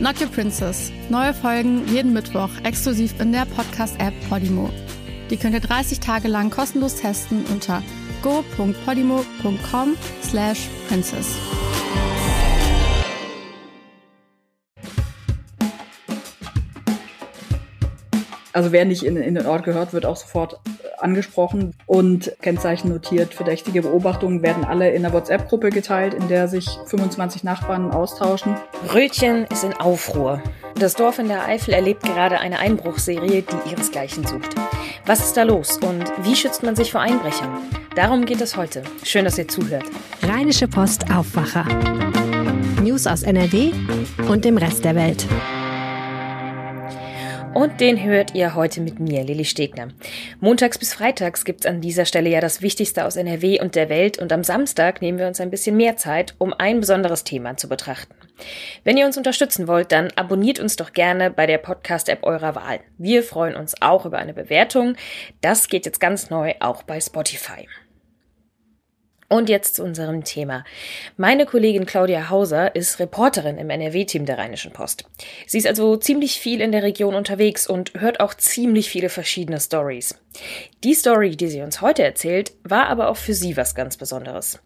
Not Your Princess. Neue Folgen jeden Mittwoch exklusiv in der Podcast-App Podimo. Die könnt ihr 30 Tage lang kostenlos testen unter go.podimo.com slash princess. Also wer nicht in, in den Ort gehört, wird auch sofort angesprochen und Kennzeichen notiert. Verdächtige Beobachtungen werden alle in der WhatsApp-Gruppe geteilt, in der sich 25 Nachbarn austauschen. Rötchen ist in Aufruhr. Das Dorf in der Eifel erlebt gerade eine Einbruchserie, die ihresgleichen sucht. Was ist da los und wie schützt man sich vor Einbrechern? Darum geht es heute. Schön, dass ihr zuhört. Rheinische Post Aufwacher. News aus NRW und dem Rest der Welt. Und den hört ihr heute mit mir, Lilly Stegner. Montags bis freitags gibt's an dieser Stelle ja das Wichtigste aus NRW und der Welt und am Samstag nehmen wir uns ein bisschen mehr Zeit, um ein besonderes Thema zu betrachten. Wenn ihr uns unterstützen wollt, dann abonniert uns doch gerne bei der Podcast-App eurer Wahl. Wir freuen uns auch über eine Bewertung. Das geht jetzt ganz neu auch bei Spotify. Und jetzt zu unserem Thema. Meine Kollegin Claudia Hauser ist Reporterin im NRW-Team der Rheinischen Post. Sie ist also ziemlich viel in der Region unterwegs und hört auch ziemlich viele verschiedene Stories. Die Story, die sie uns heute erzählt, war aber auch für sie was ganz Besonderes.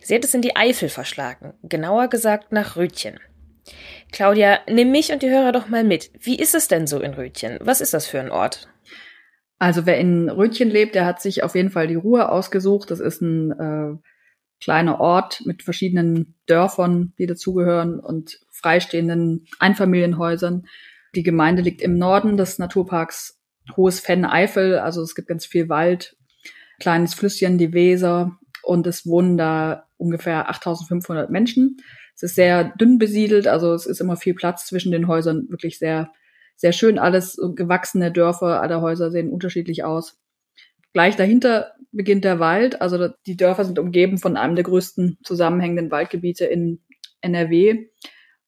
Sie hat es in die Eifel verschlagen, genauer gesagt nach Rötchen. Claudia, nimm mich und die Hörer doch mal mit. Wie ist es denn so in Rötchen? Was ist das für ein Ort? Also wer in Rötchen lebt, der hat sich auf jeden Fall die Ruhe ausgesucht. Das ist ein äh, kleiner Ort mit verschiedenen Dörfern, die dazugehören und freistehenden Einfamilienhäusern. Die Gemeinde liegt im Norden des Naturparks Hohes Fenn-Eifel, also es gibt ganz viel Wald, kleines Flüsschen, die Weser und es wohnen da ungefähr 8500 Menschen. Es ist sehr dünn besiedelt, also es ist immer viel Platz zwischen den Häusern, wirklich sehr, sehr schön alles, gewachsene Dörfer, alle Häuser sehen unterschiedlich aus. Gleich dahinter beginnt der Wald. Also die Dörfer sind umgeben von einem der größten zusammenhängenden Waldgebiete in NRW.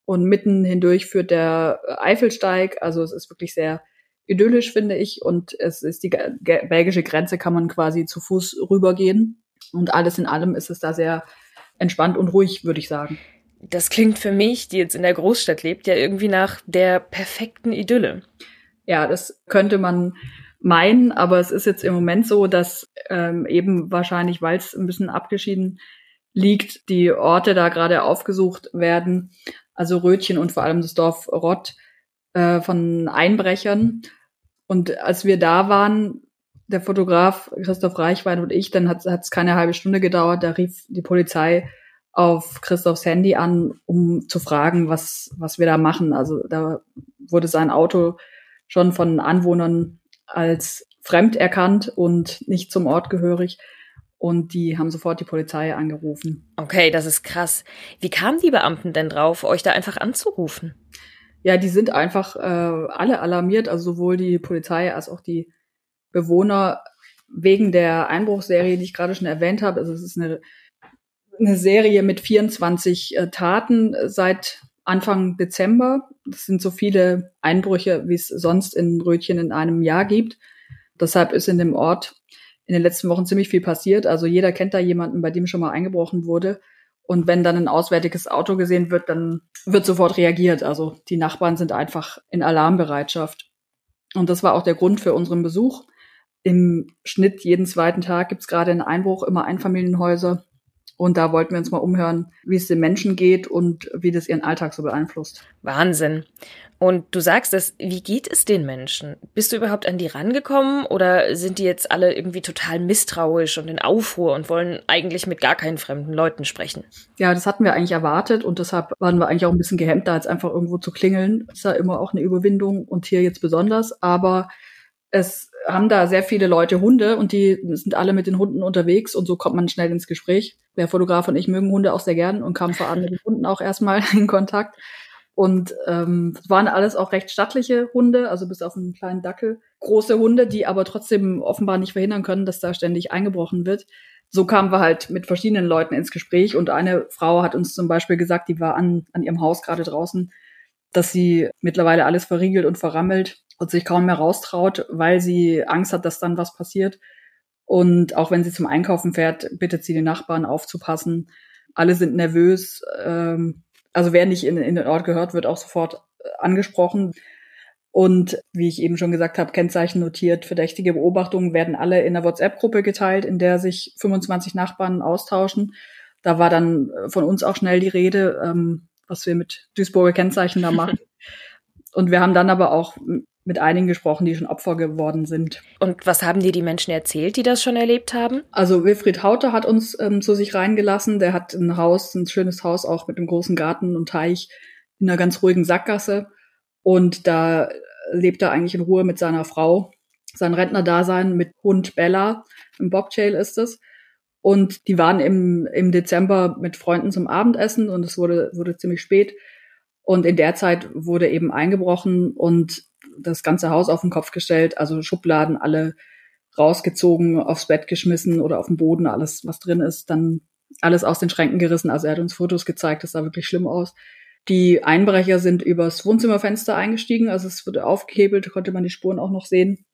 Und mitten hindurch führt der Eifelsteig. Also es ist wirklich sehr idyllisch, finde ich. Und es ist die belgische Grenze, kann man quasi zu Fuß rübergehen. Und alles in allem ist es da sehr entspannt und ruhig, würde ich sagen. Das klingt für mich, die jetzt in der Großstadt lebt, ja irgendwie nach der perfekten Idylle. Ja, das könnte man meinen, aber es ist jetzt im Moment so, dass ähm, eben wahrscheinlich, weil es ein bisschen abgeschieden liegt, die Orte da gerade aufgesucht werden, also Rötchen und vor allem das Dorf Rott äh, von Einbrechern. Und als wir da waren, der Fotograf Christoph Reichwein und ich, dann hat es keine halbe Stunde gedauert, da rief die Polizei auf Christophs Handy an, um zu fragen, was, was wir da machen. Also da wurde sein Auto schon von Anwohnern als fremd erkannt und nicht zum Ort gehörig. Und die haben sofort die Polizei angerufen. Okay, das ist krass. Wie kamen die Beamten denn drauf, euch da einfach anzurufen? Ja, die sind einfach äh, alle alarmiert, also sowohl die Polizei als auch die Bewohner wegen der Einbruchserie, die ich gerade schon erwähnt habe. Also es ist eine, eine Serie mit 24 äh, Taten seit Anfang Dezember. Das sind so viele Einbrüche, wie es sonst in Rötchen in einem Jahr gibt. Deshalb ist in dem Ort in den letzten Wochen ziemlich viel passiert. Also jeder kennt da jemanden, bei dem schon mal eingebrochen wurde. Und wenn dann ein auswärtiges Auto gesehen wird, dann wird sofort reagiert. Also die Nachbarn sind einfach in Alarmbereitschaft. Und das war auch der Grund für unseren Besuch. Im Schnitt jeden zweiten Tag gibt's gerade einen Einbruch, immer Einfamilienhäuser. Und da wollten wir uns mal umhören, wie es den Menschen geht und wie das ihren Alltag so beeinflusst. Wahnsinn. Und du sagst es, wie geht es den Menschen? Bist du überhaupt an die rangekommen oder sind die jetzt alle irgendwie total misstrauisch und in Aufruhr und wollen eigentlich mit gar keinen fremden Leuten sprechen? Ja, das hatten wir eigentlich erwartet und deshalb waren wir eigentlich auch ein bisschen gehemmt, da jetzt einfach irgendwo zu klingeln. Das ist ja immer auch eine Überwindung und hier jetzt besonders. Aber es haben da sehr viele Leute Hunde und die sind alle mit den Hunden unterwegs und so kommt man schnell ins Gespräch. Der Fotograf und ich mögen Hunde auch sehr gern und kamen vor allem mit den Hunden auch erstmal in Kontakt. Und ähm, waren alles auch recht stattliche Hunde, also bis auf einen kleinen Dackel. Große Hunde, die aber trotzdem offenbar nicht verhindern können, dass da ständig eingebrochen wird. So kamen wir halt mit verschiedenen Leuten ins Gespräch und eine Frau hat uns zum Beispiel gesagt, die war an, an ihrem Haus gerade draußen, dass sie mittlerweile alles verriegelt und verrammelt und sich kaum mehr raustraut, weil sie Angst hat, dass dann was passiert. Und auch wenn sie zum Einkaufen fährt, bittet sie den Nachbarn aufzupassen. Alle sind nervös. Ähm, also wer nicht in, in den Ort gehört, wird auch sofort äh, angesprochen. Und wie ich eben schon gesagt habe, Kennzeichen notiert, verdächtige Beobachtungen werden alle in der WhatsApp-Gruppe geteilt, in der sich 25 Nachbarn austauschen. Da war dann äh, von uns auch schnell die Rede, ähm, was wir mit Duisburger Kennzeichen da machen. Und wir haben dann aber auch mit einigen gesprochen, die schon Opfer geworden sind. Und was haben dir die Menschen erzählt, die das schon erlebt haben? Also Wilfried Hauter hat uns ähm, zu sich reingelassen. Der hat ein Haus, ein schönes Haus auch mit einem großen Garten und Teich in einer ganz ruhigen Sackgasse. Und da lebt er eigentlich in Ruhe mit seiner Frau. Sein Rentnerdasein mit Hund Bella, im Bobtail ist es. Und die waren im, im Dezember mit Freunden zum Abendessen und es wurde, wurde ziemlich spät. Und in der Zeit wurde eben eingebrochen und das ganze Haus auf den Kopf gestellt, also Schubladen alle rausgezogen, aufs Bett geschmissen oder auf den Boden, alles, was drin ist, dann alles aus den Schränken gerissen. Also er hat uns Fotos gezeigt, das sah wirklich schlimm aus. Die Einbrecher sind übers Wohnzimmerfenster eingestiegen, also es wurde aufgehebelt, konnte man die Spuren auch noch sehen.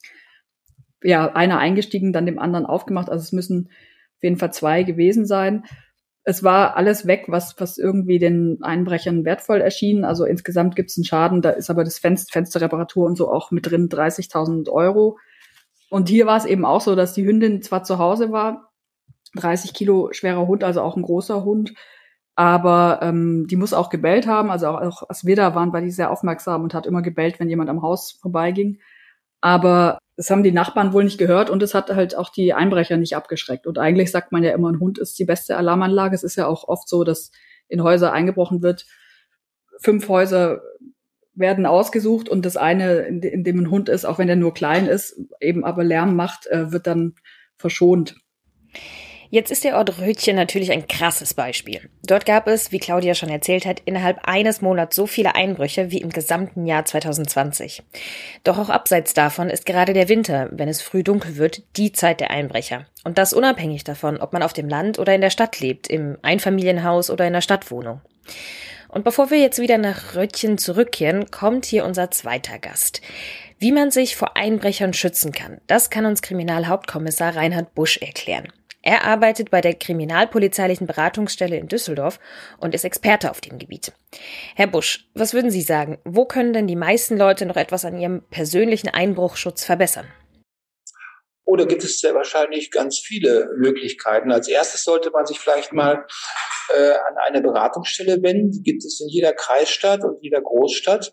Ja, einer eingestiegen, dann dem anderen aufgemacht, also es müssen auf jeden Fall zwei gewesen sein es war alles weg, was, was irgendwie den Einbrechern wertvoll erschien. Also insgesamt gibt es einen Schaden, da ist aber das Fenster, Fensterreparatur und so auch mit drin 30.000 Euro. Und hier war es eben auch so, dass die Hündin zwar zu Hause war, 30 Kilo schwerer Hund, also auch ein großer Hund, aber ähm, die muss auch gebellt haben. Also auch, auch als wir da waren, war die sehr aufmerksam und hat immer gebellt, wenn jemand am Haus vorbeiging. Aber das haben die Nachbarn wohl nicht gehört und es hat halt auch die Einbrecher nicht abgeschreckt. Und eigentlich sagt man ja immer, ein Hund ist die beste Alarmanlage. Es ist ja auch oft so, dass in Häuser eingebrochen wird. Fünf Häuser werden ausgesucht und das eine, in, dem ein Hund ist, auch wenn der nur klein ist, eben aber Lärm macht, äh, wird dann verschont. Jetzt ist der Ort Rötchen natürlich ein krasses Beispiel. Dort gab es, wie Claudia schon erzählt hat, innerhalb eines Monats so viele Einbrüche wie im gesamten Jahr 2020. Doch auch abseits davon ist gerade der Winter, wenn es früh dunkel wird, die Zeit der Einbrecher. Und das unabhängig davon, ob man auf dem Land oder in der Stadt lebt, im Einfamilienhaus oder in der Stadtwohnung. Und bevor wir jetzt wieder nach Röttchen zurückkehren, kommt hier unser zweiter Gast. Wie man sich vor Einbrechern schützen kann, das kann uns Kriminalhauptkommissar Reinhard Busch erklären. Er arbeitet bei der Kriminalpolizeilichen Beratungsstelle in Düsseldorf und ist Experte auf dem Gebiet. Herr Busch, was würden Sie sagen? Wo können denn die meisten Leute noch etwas an ihrem persönlichen Einbruchschutz verbessern? Oh, da gibt es sehr wahrscheinlich ganz viele Möglichkeiten. Als erstes sollte man sich vielleicht mal äh, an eine Beratungsstelle wenden. Die gibt es in jeder Kreisstadt und jeder Großstadt.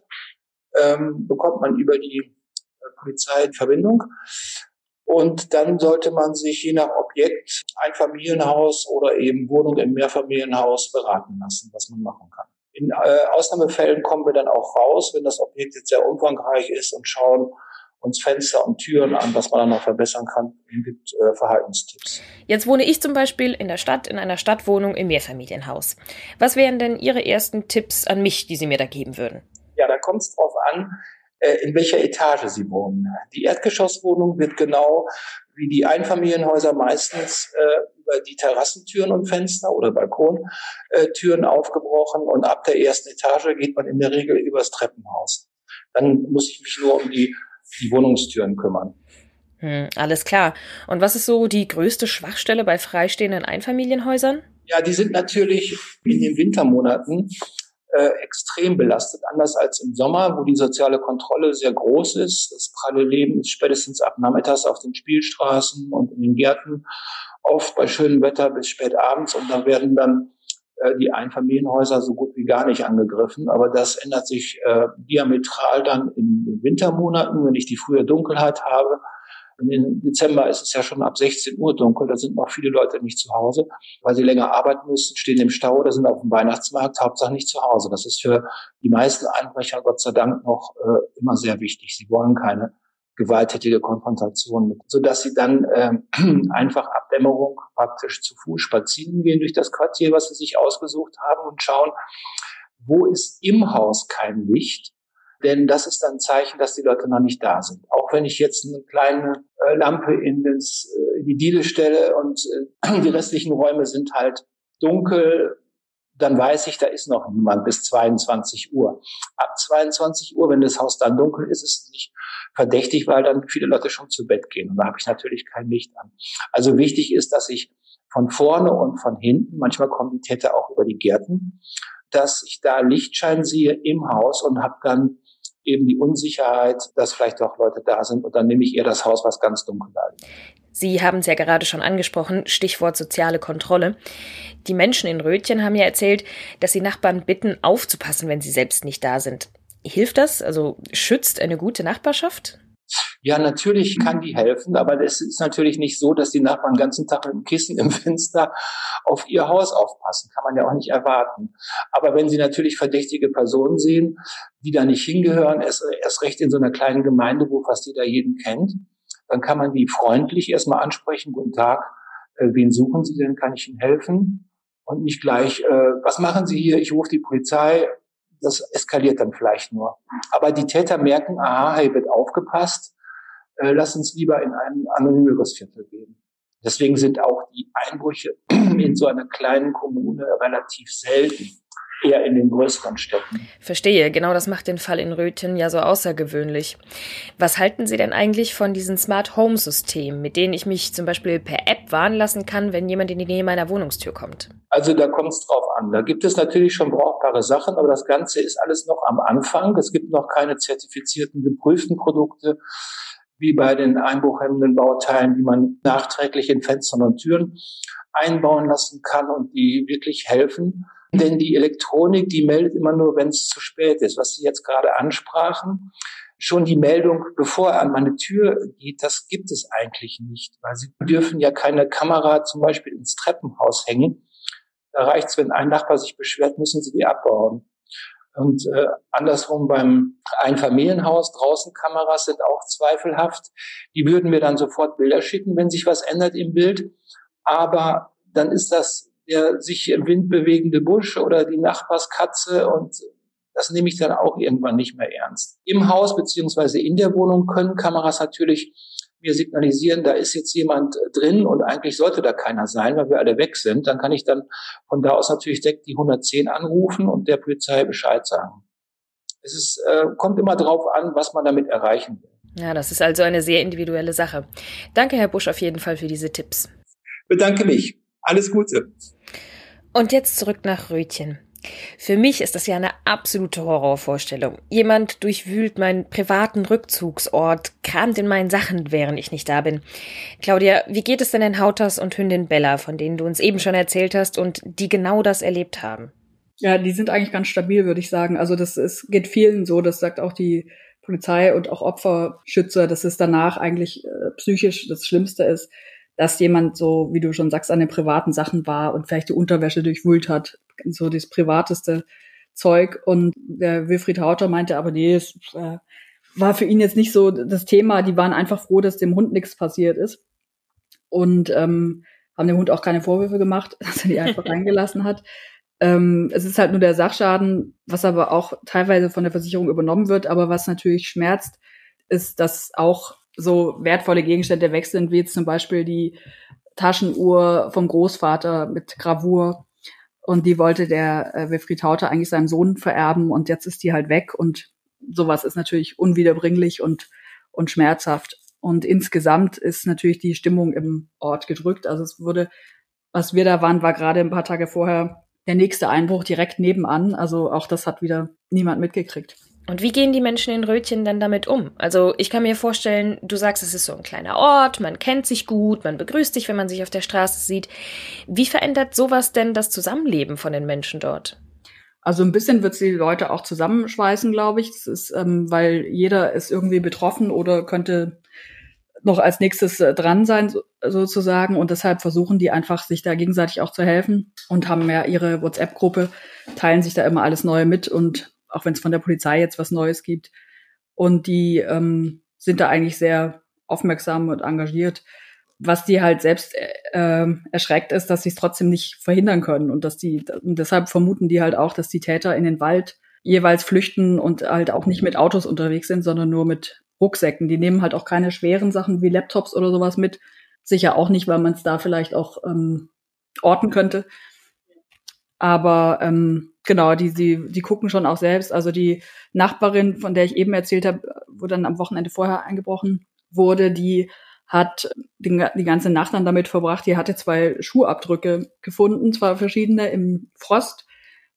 Ähm, bekommt man über die äh, Polizei Verbindung. Und dann sollte man sich je nach Objekt ein Familienhaus oder eben Wohnung im Mehrfamilienhaus beraten lassen, was man machen kann. In äh, Ausnahmefällen kommen wir dann auch raus, wenn das Objekt jetzt sehr umfangreich ist und schauen uns Fenster und Türen an, was man dann noch verbessern kann. Es gibt äh, Verhaltenstipps. Jetzt wohne ich zum Beispiel in der Stadt, in einer Stadtwohnung im Mehrfamilienhaus. Was wären denn Ihre ersten Tipps an mich, die Sie mir da geben würden? Ja, da kommt es drauf an, in welcher Etage sie wohnen. Die Erdgeschosswohnung wird genau wie die Einfamilienhäuser meistens äh, über die Terrassentüren und Fenster oder Balkontüren äh, aufgebrochen und ab der ersten Etage geht man in der Regel übers Treppenhaus. Dann muss ich mich nur um die, die Wohnungstüren kümmern. Hm, alles klar. Und was ist so die größte Schwachstelle bei freistehenden Einfamilienhäusern? Ja, die sind natürlich in den Wintermonaten äh, extrem belastet, anders als im Sommer, wo die soziale Kontrolle sehr groß ist. Das pralle Leben ist spätestens ab nachmittags auf den Spielstraßen und in den Gärten, oft bei schönem Wetter bis spät abends und da werden dann äh, die Einfamilienhäuser so gut wie gar nicht angegriffen. Aber das ändert sich äh, diametral dann in den Wintermonaten, wenn ich die frühe Dunkelheit habe im Dezember ist es ja schon ab 16 Uhr dunkel, da sind noch viele Leute nicht zu Hause, weil sie länger arbeiten müssen, stehen im Stau oder sind auf dem Weihnachtsmarkt, Hauptsache nicht zu Hause. Das ist für die meisten Einbrecher Gott sei Dank noch äh, immer sehr wichtig. Sie wollen keine gewalttätige Konfrontation mit, sodass sie dann äh, einfach ab Dämmerung praktisch zu Fuß spazieren gehen durch das Quartier, was sie sich ausgesucht haben und schauen, wo ist im Haus kein Licht? Denn das ist ein Zeichen, dass die Leute noch nicht da sind. Auch wenn ich jetzt eine kleine äh, Lampe in, das, äh, in die Diele stelle und äh, die restlichen Räume sind halt dunkel, dann weiß ich, da ist noch niemand bis 22 Uhr. Ab 22 Uhr, wenn das Haus dann dunkel ist, ist es nicht verdächtig, weil dann viele Leute schon zu Bett gehen. Und da habe ich natürlich kein Licht an. Also wichtig ist, dass ich von vorne und von hinten, manchmal kommen die Täter auch über die Gärten, dass ich da Lichtschein sehe im Haus und habe dann eben die Unsicherheit, dass vielleicht auch Leute da sind und dann nehme ich eher das Haus, was ganz dunkel da ist. Sie haben es ja gerade schon angesprochen, Stichwort soziale Kontrolle. Die Menschen in Rötchen haben ja erzählt, dass sie Nachbarn bitten, aufzupassen, wenn sie selbst nicht da sind. Hilft das? Also schützt eine gute Nachbarschaft? Ja, natürlich kann die helfen, aber es ist natürlich nicht so, dass die Nachbarn den ganzen Tag mit dem Kissen im Fenster auf ihr Haus aufpassen. Kann man ja auch nicht erwarten. Aber wenn sie natürlich verdächtige Personen sehen, die da nicht hingehören, erst, erst recht in so einer kleinen Gemeinde, wo fast jeder jeden kennt, dann kann man die freundlich erstmal ansprechen. Guten Tag, äh, wen suchen Sie denn? Kann ich Ihnen helfen? Und nicht gleich, äh, was machen Sie hier? Ich rufe die Polizei. Das eskaliert dann vielleicht nur. Aber die Täter merken, aha, hier wird aufgepasst. Äh, lass uns lieber in ein anonymeres Viertel gehen. Deswegen sind auch die Einbrüche in so einer kleinen Kommune relativ selten eher in den größeren Städten. Verstehe, genau das macht den Fall in Röthen ja so außergewöhnlich. Was halten Sie denn eigentlich von diesen Smart Home Systemen, mit denen ich mich zum Beispiel per App warnen lassen kann, wenn jemand in die Nähe meiner Wohnungstür kommt? Also da kommt es drauf an. Da gibt es natürlich schon brauchbare Sachen, aber das Ganze ist alles noch am Anfang. Es gibt noch keine zertifizierten, geprüften Produkte wie bei den einbruchhemmenden Bauteilen, die man nachträglich in Fenstern und Türen einbauen lassen kann und die wirklich helfen. Denn die Elektronik, die meldet immer nur, wenn es zu spät ist. Was Sie jetzt gerade ansprachen, schon die Meldung, bevor er an meine Tür geht, das gibt es eigentlich nicht, weil Sie dürfen ja keine Kamera zum Beispiel ins Treppenhaus hängen. Da reicht es, wenn ein Nachbar sich beschwert, müssen Sie die abbauen. Und äh, andersrum beim Einfamilienhaus draußen Kameras sind auch zweifelhaft. Die würden mir dann sofort Bilder schicken, wenn sich was ändert im Bild. Aber dann ist das der sich im Wind bewegende Busch oder die Nachbarskatze und das nehme ich dann auch irgendwann nicht mehr ernst. Im Haus beziehungsweise in der Wohnung können Kameras natürlich mir signalisieren, da ist jetzt jemand drin und eigentlich sollte da keiner sein, weil wir alle weg sind. Dann kann ich dann von da aus natürlich direkt die 110 anrufen und der Polizei Bescheid sagen. Es ist, äh, kommt immer darauf an, was man damit erreichen will. Ja, das ist also eine sehr individuelle Sache. Danke, Herr Busch, auf jeden Fall für diese Tipps. Bedanke mich. Alles Gute. Und jetzt zurück nach Rötchen. Für mich ist das ja eine absolute Horrorvorstellung. Jemand durchwühlt meinen privaten Rückzugsort, kramt in meinen Sachen, während ich nicht da bin. Claudia, wie geht es denn den Hauters und Hündin Bella, von denen du uns eben schon erzählt hast und die genau das erlebt haben? Ja, die sind eigentlich ganz stabil, würde ich sagen. Also das ist, geht vielen so, das sagt auch die Polizei und auch Opferschützer, dass es danach eigentlich äh, psychisch das Schlimmste ist dass jemand so, wie du schon sagst, an den privaten Sachen war und vielleicht die Unterwäsche durchwühlt hat, so das privateste Zeug. Und der Wilfried Hauter meinte aber, nee, es äh, war für ihn jetzt nicht so das Thema. Die waren einfach froh, dass dem Hund nichts passiert ist. Und ähm, haben dem Hund auch keine Vorwürfe gemacht, dass er die einfach reingelassen hat. Ähm, es ist halt nur der Sachschaden, was aber auch teilweise von der Versicherung übernommen wird, aber was natürlich schmerzt, ist, dass auch so wertvolle Gegenstände weg sind, wie jetzt zum Beispiel die Taschenuhr vom Großvater mit Gravur. Und die wollte der äh, Wilfried Hauter eigentlich seinem Sohn vererben und jetzt ist die halt weg und sowas ist natürlich unwiederbringlich und, und schmerzhaft. Und insgesamt ist natürlich die Stimmung im Ort gedrückt. Also es wurde, was wir da waren, war gerade ein paar Tage vorher der nächste Einbruch direkt nebenan. Also auch das hat wieder niemand mitgekriegt. Und wie gehen die Menschen in Rötchen dann damit um? Also ich kann mir vorstellen, du sagst, es ist so ein kleiner Ort, man kennt sich gut, man begrüßt sich, wenn man sich auf der Straße sieht. Wie verändert sowas denn das Zusammenleben von den Menschen dort? Also ein bisschen wird sie die Leute auch zusammenschweißen, glaube ich. Das ist, ähm, weil jeder ist irgendwie betroffen oder könnte noch als nächstes äh, dran sein, so, sozusagen. Und deshalb versuchen die einfach, sich da gegenseitig auch zu helfen und haben ja ihre WhatsApp-Gruppe, teilen sich da immer alles Neue mit und auch wenn es von der Polizei jetzt was Neues gibt. Und die ähm, sind da eigentlich sehr aufmerksam und engagiert. was die halt selbst äh, erschreckt ist, dass sie es trotzdem nicht verhindern können und dass die und deshalb vermuten die halt auch, dass die Täter in den Wald jeweils flüchten und halt auch nicht mit Autos unterwegs sind, sondern nur mit Rucksäcken. Die nehmen halt auch keine schweren Sachen wie Laptops oder sowas mit. Sicher auch nicht, weil man es da vielleicht auch ähm, orten könnte. Aber ähm, genau, die, die, die gucken schon auch selbst. Also die Nachbarin, von der ich eben erzählt habe, wo dann am Wochenende vorher eingebrochen wurde, die hat die, die ganze Nacht dann damit verbracht. Die hatte zwei Schuhabdrücke gefunden, zwei verschiedene im Frost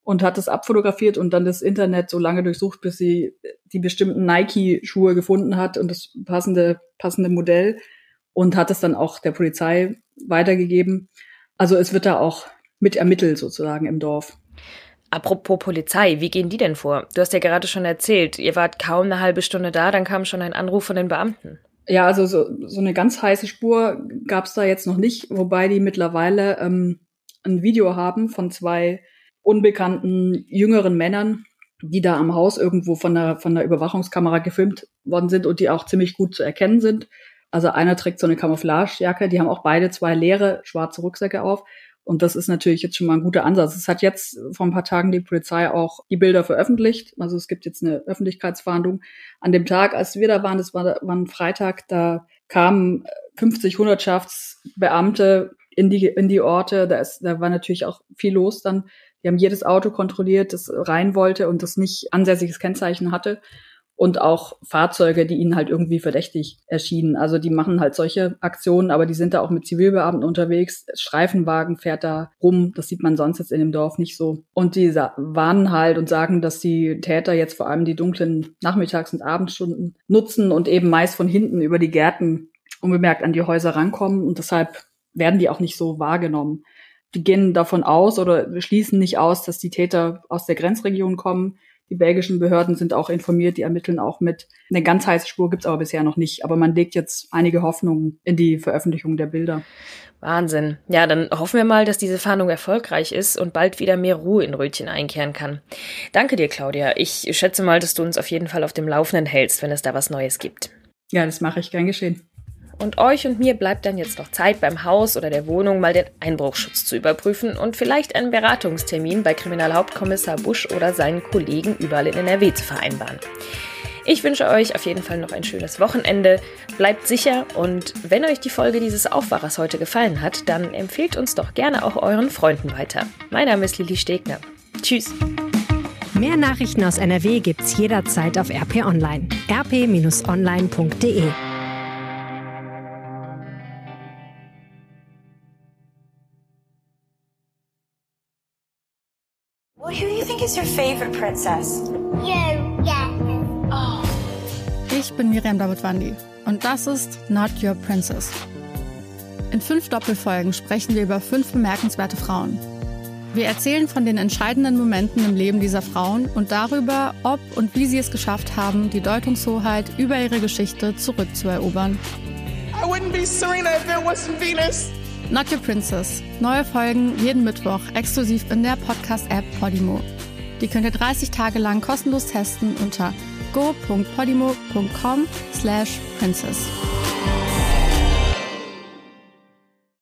und hat das abfotografiert und dann das Internet so lange durchsucht, bis sie die bestimmten Nike-Schuhe gefunden hat und das passende, passende Modell und hat es dann auch der Polizei weitergegeben. Also es wird da auch mit ermittelt sozusagen im Dorf. Apropos Polizei, wie gehen die denn vor? Du hast ja gerade schon erzählt, ihr wart kaum eine halbe Stunde da, dann kam schon ein Anruf von den Beamten. Ja, also so, so eine ganz heiße Spur gab's da jetzt noch nicht, wobei die mittlerweile ähm, ein Video haben von zwei unbekannten jüngeren Männern, die da am Haus irgendwo von der, von der Überwachungskamera gefilmt worden sind und die auch ziemlich gut zu erkennen sind. Also einer trägt so eine Camouflagejacke, die haben auch beide zwei leere schwarze Rucksäcke auf und das ist natürlich jetzt schon mal ein guter Ansatz. Es hat jetzt vor ein paar Tagen die Polizei auch die Bilder veröffentlicht. Also es gibt jetzt eine Öffentlichkeitsfahndung. An dem Tag, als wir da waren, das war, war ein Freitag, da kamen 50 Hundertschaftsbeamte in die, in die Orte. Da, ist, da war natürlich auch viel los dann. Die haben jedes Auto kontrolliert, das rein wollte und das nicht ansässiges Kennzeichen hatte und auch Fahrzeuge, die ihnen halt irgendwie verdächtig erschienen. Also die machen halt solche Aktionen, aber die sind da auch mit Zivilbeamten unterwegs. Streifenwagen fährt da rum. Das sieht man sonst jetzt in dem Dorf nicht so. Und die warnen halt und sagen, dass die Täter jetzt vor allem die dunklen Nachmittags- und Abendstunden nutzen und eben meist von hinten über die Gärten unbemerkt an die Häuser rankommen und deshalb werden die auch nicht so wahrgenommen. Die gehen davon aus oder schließen nicht aus, dass die Täter aus der Grenzregion kommen die belgischen Behörden sind auch informiert, die ermitteln auch mit. Eine ganz heiße Spur gibt's aber bisher noch nicht. Aber man legt jetzt einige Hoffnungen in die Veröffentlichung der Bilder. Wahnsinn. Ja, dann hoffen wir mal, dass diese Fahndung erfolgreich ist und bald wieder mehr Ruhe in Rötchen einkehren kann. Danke dir, Claudia. Ich schätze mal, dass du uns auf jeden Fall auf dem Laufenden hältst, wenn es da was Neues gibt. Ja, das mache ich gern geschehen. Und euch und mir bleibt dann jetzt noch Zeit, beim Haus oder der Wohnung mal den Einbruchschutz zu überprüfen und vielleicht einen Beratungstermin bei Kriminalhauptkommissar Busch oder seinen Kollegen überall in NRW zu vereinbaren. Ich wünsche euch auf jeden Fall noch ein schönes Wochenende. Bleibt sicher und wenn euch die Folge dieses Aufwachers heute gefallen hat, dann empfehlt uns doch gerne auch euren Freunden weiter. Mein Name ist Lili Stegner. Tschüss. Mehr Nachrichten aus NRW gibt's jederzeit auf RP Online. rp-online.de is your favorite princess? You, yeah. Oh. Ich bin Miriam Davidwandi und das ist Not Your Princess. In fünf Doppelfolgen sprechen wir über fünf bemerkenswerte Frauen. Wir erzählen von den entscheidenden Momenten im Leben dieser Frauen und darüber, ob und wie sie es geschafft haben, die Deutungshoheit über ihre Geschichte zurückzuerobern. I wouldn't be Serena if there wasn't Venus. Not Your Princess. Neue Folgen jeden Mittwoch exklusiv in der Podcast-App Podimo. Die könnt ihr 30 Tage lang kostenlos testen unter go.podimo.com slash princess.